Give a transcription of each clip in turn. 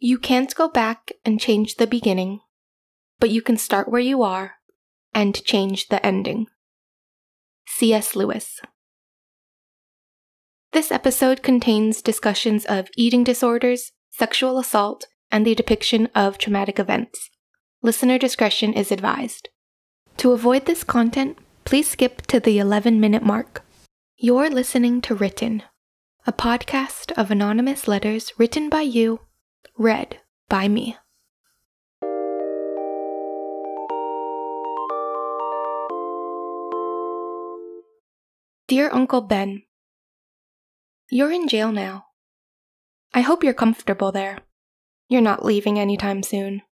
You can't go back and change the beginning, but you can start where you are and change the ending. C.S. Lewis. This episode contains discussions of eating disorders, sexual assault, and the depiction of traumatic events. Listener discretion is advised. To avoid this content, please skip to the 11 minute mark. You're listening to Written, a podcast of anonymous letters written by you, read by me. Dear Uncle Ben, You're in jail now. I hope you're comfortable there. You're not leaving anytime soon.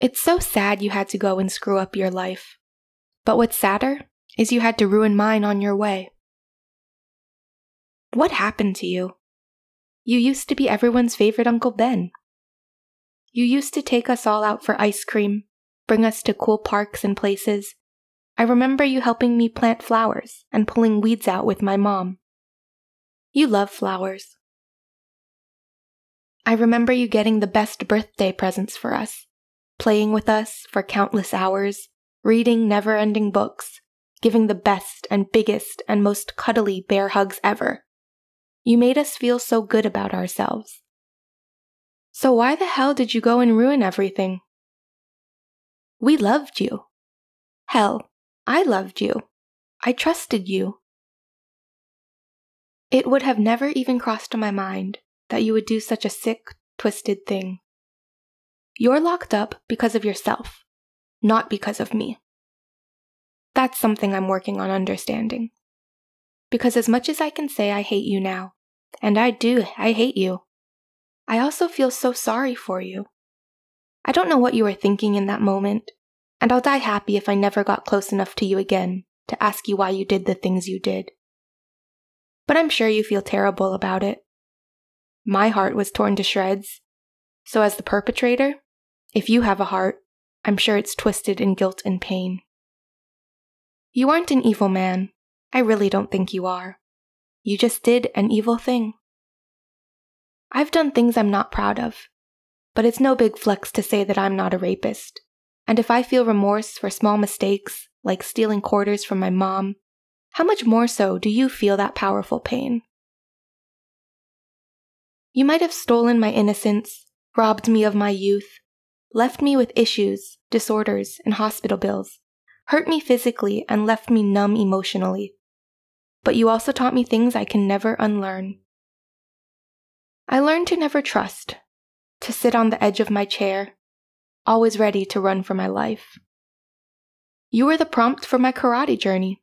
It's so sad you had to go and screw up your life. But what's sadder is you had to ruin mine on your way. What happened to you? You used to be everyone's favorite Uncle Ben. You used to take us all out for ice cream, bring us to cool parks and places. I remember you helping me plant flowers and pulling weeds out with my mom. You love flowers. I remember you getting the best birthday presents for us, playing with us for countless hours, reading never ending books, giving the best and biggest and most cuddly bear hugs ever. You made us feel so good about ourselves. So why the hell did you go and ruin everything? We loved you. Hell, I loved you. I trusted you. It would have never even crossed my mind that you would do such a sick, twisted thing. You're locked up because of yourself, not because of me. That's something I'm working on understanding. Because as much as I can say I hate you now, and I do, I hate you, I also feel so sorry for you. I don't know what you were thinking in that moment, and I'll die happy if I never got close enough to you again to ask you why you did the things you did. But I'm sure you feel terrible about it. My heart was torn to shreds, so as the perpetrator, if you have a heart, I'm sure it's twisted in guilt and pain. You aren't an evil man. I really don't think you are. You just did an evil thing. I've done things I'm not proud of, but it's no big flex to say that I'm not a rapist. And if I feel remorse for small mistakes, like stealing quarters from my mom, how much more so do you feel that powerful pain? You might have stolen my innocence, robbed me of my youth, left me with issues, disorders, and hospital bills, hurt me physically, and left me numb emotionally. But you also taught me things I can never unlearn. I learned to never trust, to sit on the edge of my chair, always ready to run for my life. You were the prompt for my karate journey,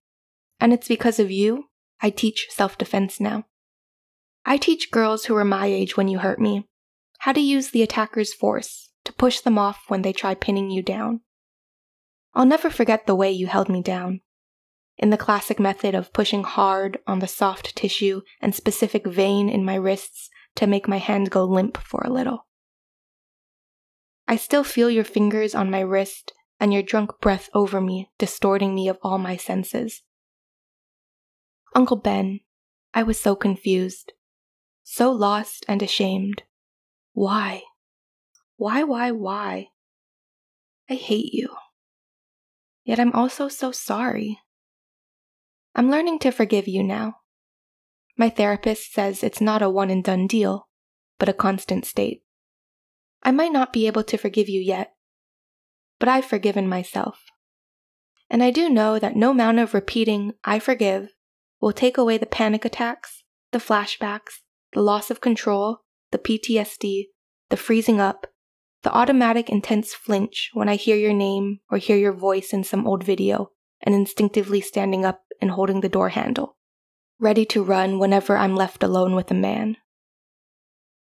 and it's because of you I teach self defense now. I teach girls who were my age when you hurt me how to use the attacker's force to push them off when they try pinning you down. I'll never forget the way you held me down. In the classic method of pushing hard on the soft tissue and specific vein in my wrists to make my hand go limp for a little. I still feel your fingers on my wrist and your drunk breath over me, distorting me of all my senses. Uncle Ben, I was so confused, so lost and ashamed. Why? Why, why, why? I hate you. Yet I'm also so sorry. I'm learning to forgive you now. My therapist says it's not a one and done deal, but a constant state. I might not be able to forgive you yet, but I've forgiven myself. And I do know that no amount of repeating, I forgive, will take away the panic attacks, the flashbacks, the loss of control, the PTSD, the freezing up, the automatic intense flinch when I hear your name or hear your voice in some old video, and instinctively standing up and holding the door handle, ready to run whenever I'm left alone with a man.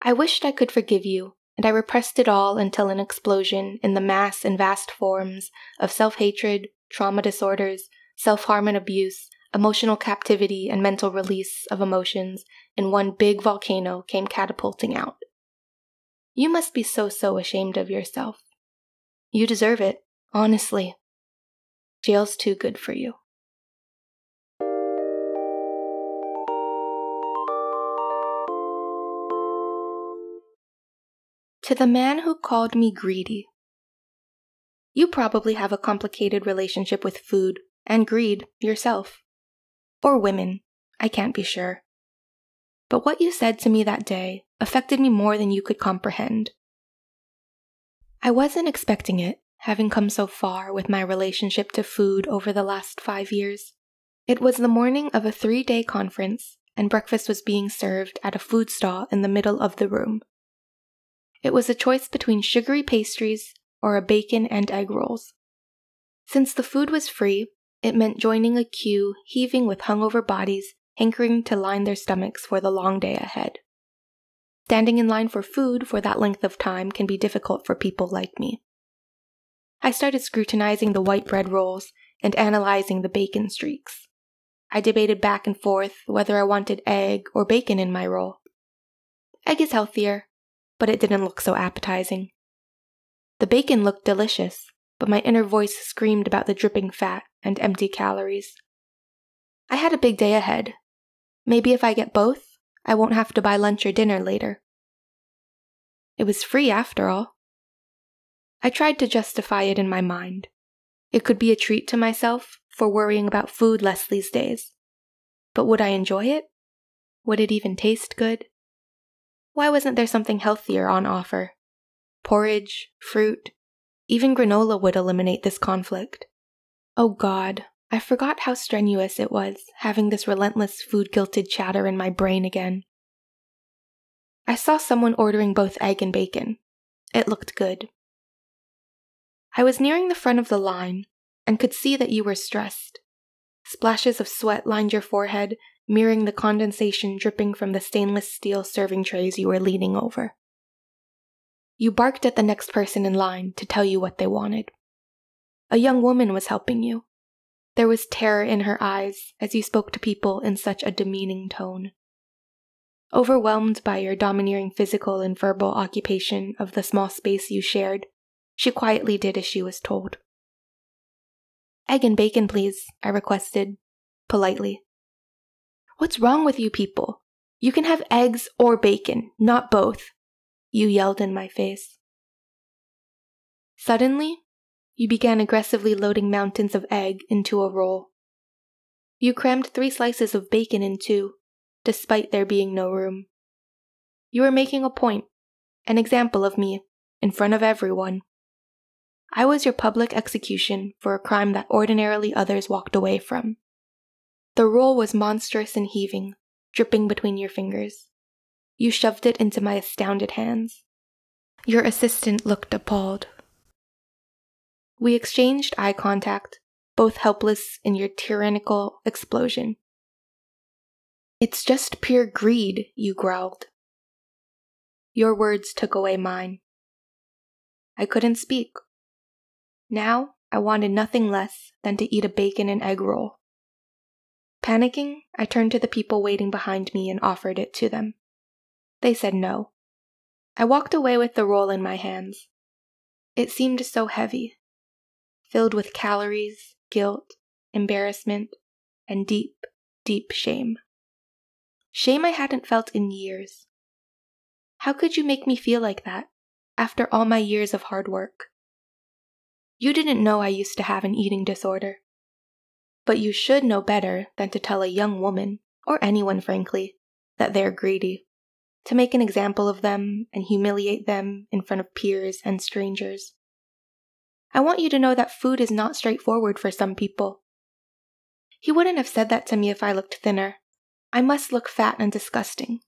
I wished I could forgive you, and I repressed it all until an explosion in the mass and vast forms of self hatred, trauma disorders, self harm and abuse, emotional captivity, and mental release of emotions in one big volcano came catapulting out. You must be so, so ashamed of yourself. You deserve it, honestly. Jail's too good for you. To the man who called me greedy. You probably have a complicated relationship with food and greed yourself. Or women, I can't be sure. But what you said to me that day affected me more than you could comprehend. I wasn't expecting it, having come so far with my relationship to food over the last five years. It was the morning of a three day conference, and breakfast was being served at a food stall in the middle of the room. It was a choice between sugary pastries or a bacon and egg rolls. Since the food was free, it meant joining a queue heaving with hungover bodies hankering to line their stomachs for the long day ahead. Standing in line for food for that length of time can be difficult for people like me. I started scrutinizing the white bread rolls and analyzing the bacon streaks. I debated back and forth whether I wanted egg or bacon in my roll. Egg is healthier, but it didn't look so appetizing. The bacon looked delicious, but my inner voice screamed about the dripping fat and empty calories. I had a big day ahead. Maybe if I get both, I won't have to buy lunch or dinner later. It was free after all. I tried to justify it in my mind. It could be a treat to myself for worrying about food less these days. But would I enjoy it? Would it even taste good? Why wasn't there something healthier on offer? Porridge, fruit, even granola would eliminate this conflict. Oh God, I forgot how strenuous it was having this relentless food guilted chatter in my brain again. I saw someone ordering both egg and bacon. It looked good. I was nearing the front of the line and could see that you were stressed. Splashes of sweat lined your forehead, mirroring the condensation dripping from the stainless steel serving trays you were leaning over. You barked at the next person in line to tell you what they wanted. A young woman was helping you. There was terror in her eyes as you spoke to people in such a demeaning tone. Overwhelmed by your domineering physical and verbal occupation of the small space you shared, she quietly did as she was told. Egg and bacon, please, I requested, politely. What's wrong with you people? You can have eggs or bacon, not both, you yelled in my face. Suddenly, you began aggressively loading mountains of egg into a roll. You crammed three slices of bacon in two, despite there being no room. You were making a point, an example of me, in front of everyone. I was your public execution for a crime that ordinarily others walked away from. The roll was monstrous and heaving, dripping between your fingers. You shoved it into my astounded hands. Your assistant looked appalled. We exchanged eye contact, both helpless in your tyrannical explosion. It's just pure greed, you growled. Your words took away mine. I couldn't speak. Now I wanted nothing less than to eat a bacon and egg roll. Panicking, I turned to the people waiting behind me and offered it to them. They said no. I walked away with the roll in my hands. It seemed so heavy, filled with calories, guilt, embarrassment, and deep, deep shame. Shame I hadn't felt in years. How could you make me feel like that after all my years of hard work? You didn't know I used to have an eating disorder. But you should know better than to tell a young woman, or anyone frankly, that they're greedy. To make an example of them and humiliate them in front of peers and strangers. I want you to know that food is not straightforward for some people. He wouldn't have said that to me if I looked thinner. I must look fat and disgusting.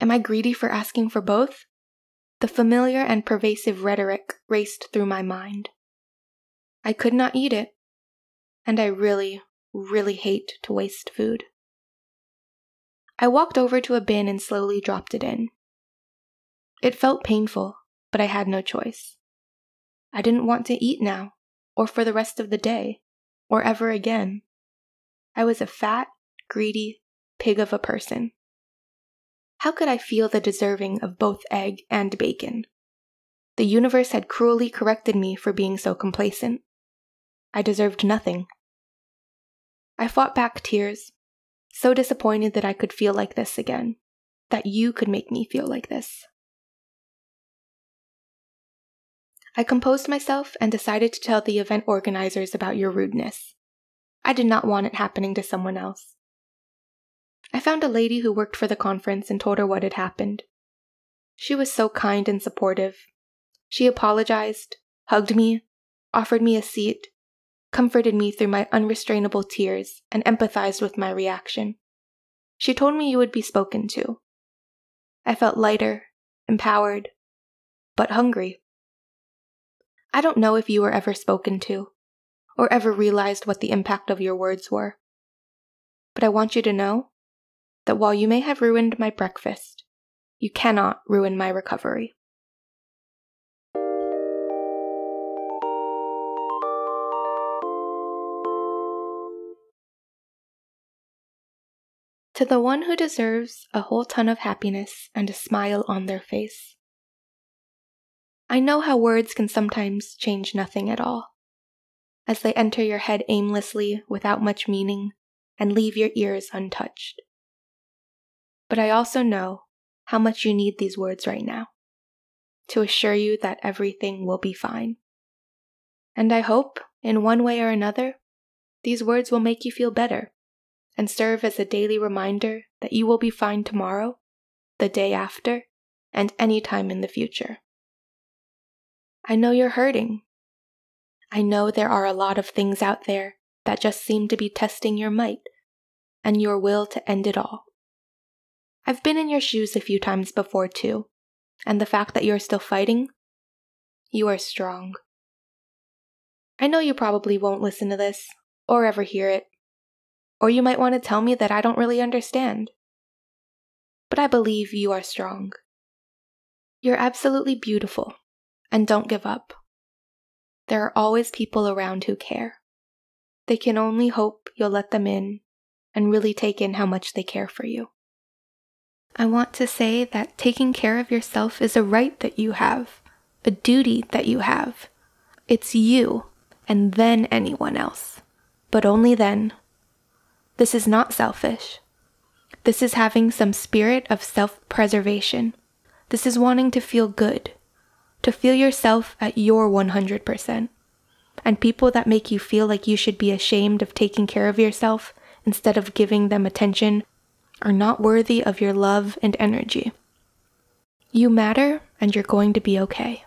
Am I greedy for asking for both? The familiar and pervasive rhetoric raced through my mind. I could not eat it, and I really, really hate to waste food. I walked over to a bin and slowly dropped it in. It felt painful, but I had no choice. I didn't want to eat now, or for the rest of the day, or ever again. I was a fat, greedy, pig of a person. How could I feel the deserving of both egg and bacon? The universe had cruelly corrected me for being so complacent. I deserved nothing. I fought back tears, so disappointed that I could feel like this again, that you could make me feel like this. I composed myself and decided to tell the event organizers about your rudeness. I did not want it happening to someone else. I found a lady who worked for the conference and told her what had happened. She was so kind and supportive. She apologized, hugged me, offered me a seat, comforted me through my unrestrainable tears, and empathized with my reaction. She told me you would be spoken to. I felt lighter, empowered, but hungry. I don't know if you were ever spoken to, or ever realized what the impact of your words were. But I want you to know that while you may have ruined my breakfast, you cannot ruin my recovery. To the one who deserves a whole ton of happiness and a smile on their face. I know how words can sometimes change nothing at all, as they enter your head aimlessly without much meaning and leave your ears untouched. But I also know how much you need these words right now to assure you that everything will be fine. And I hope, in one way or another, these words will make you feel better and serve as a daily reminder that you will be fine tomorrow, the day after, and any time in the future. I know you're hurting. I know there are a lot of things out there that just seem to be testing your might and your will to end it all. I've been in your shoes a few times before, too, and the fact that you're still fighting, you are strong. I know you probably won't listen to this, or ever hear it, or you might want to tell me that I don't really understand. But I believe you are strong. You're absolutely beautiful, and don't give up. There are always people around who care. They can only hope you'll let them in and really take in how much they care for you. I want to say that taking care of yourself is a right that you have, a duty that you have. It's you, and then anyone else. But only then. This is not selfish. This is having some spirit of self preservation. This is wanting to feel good, to feel yourself at your 100%. And people that make you feel like you should be ashamed of taking care of yourself instead of giving them attention are not worthy of your love and energy. You matter, and you're going to be okay.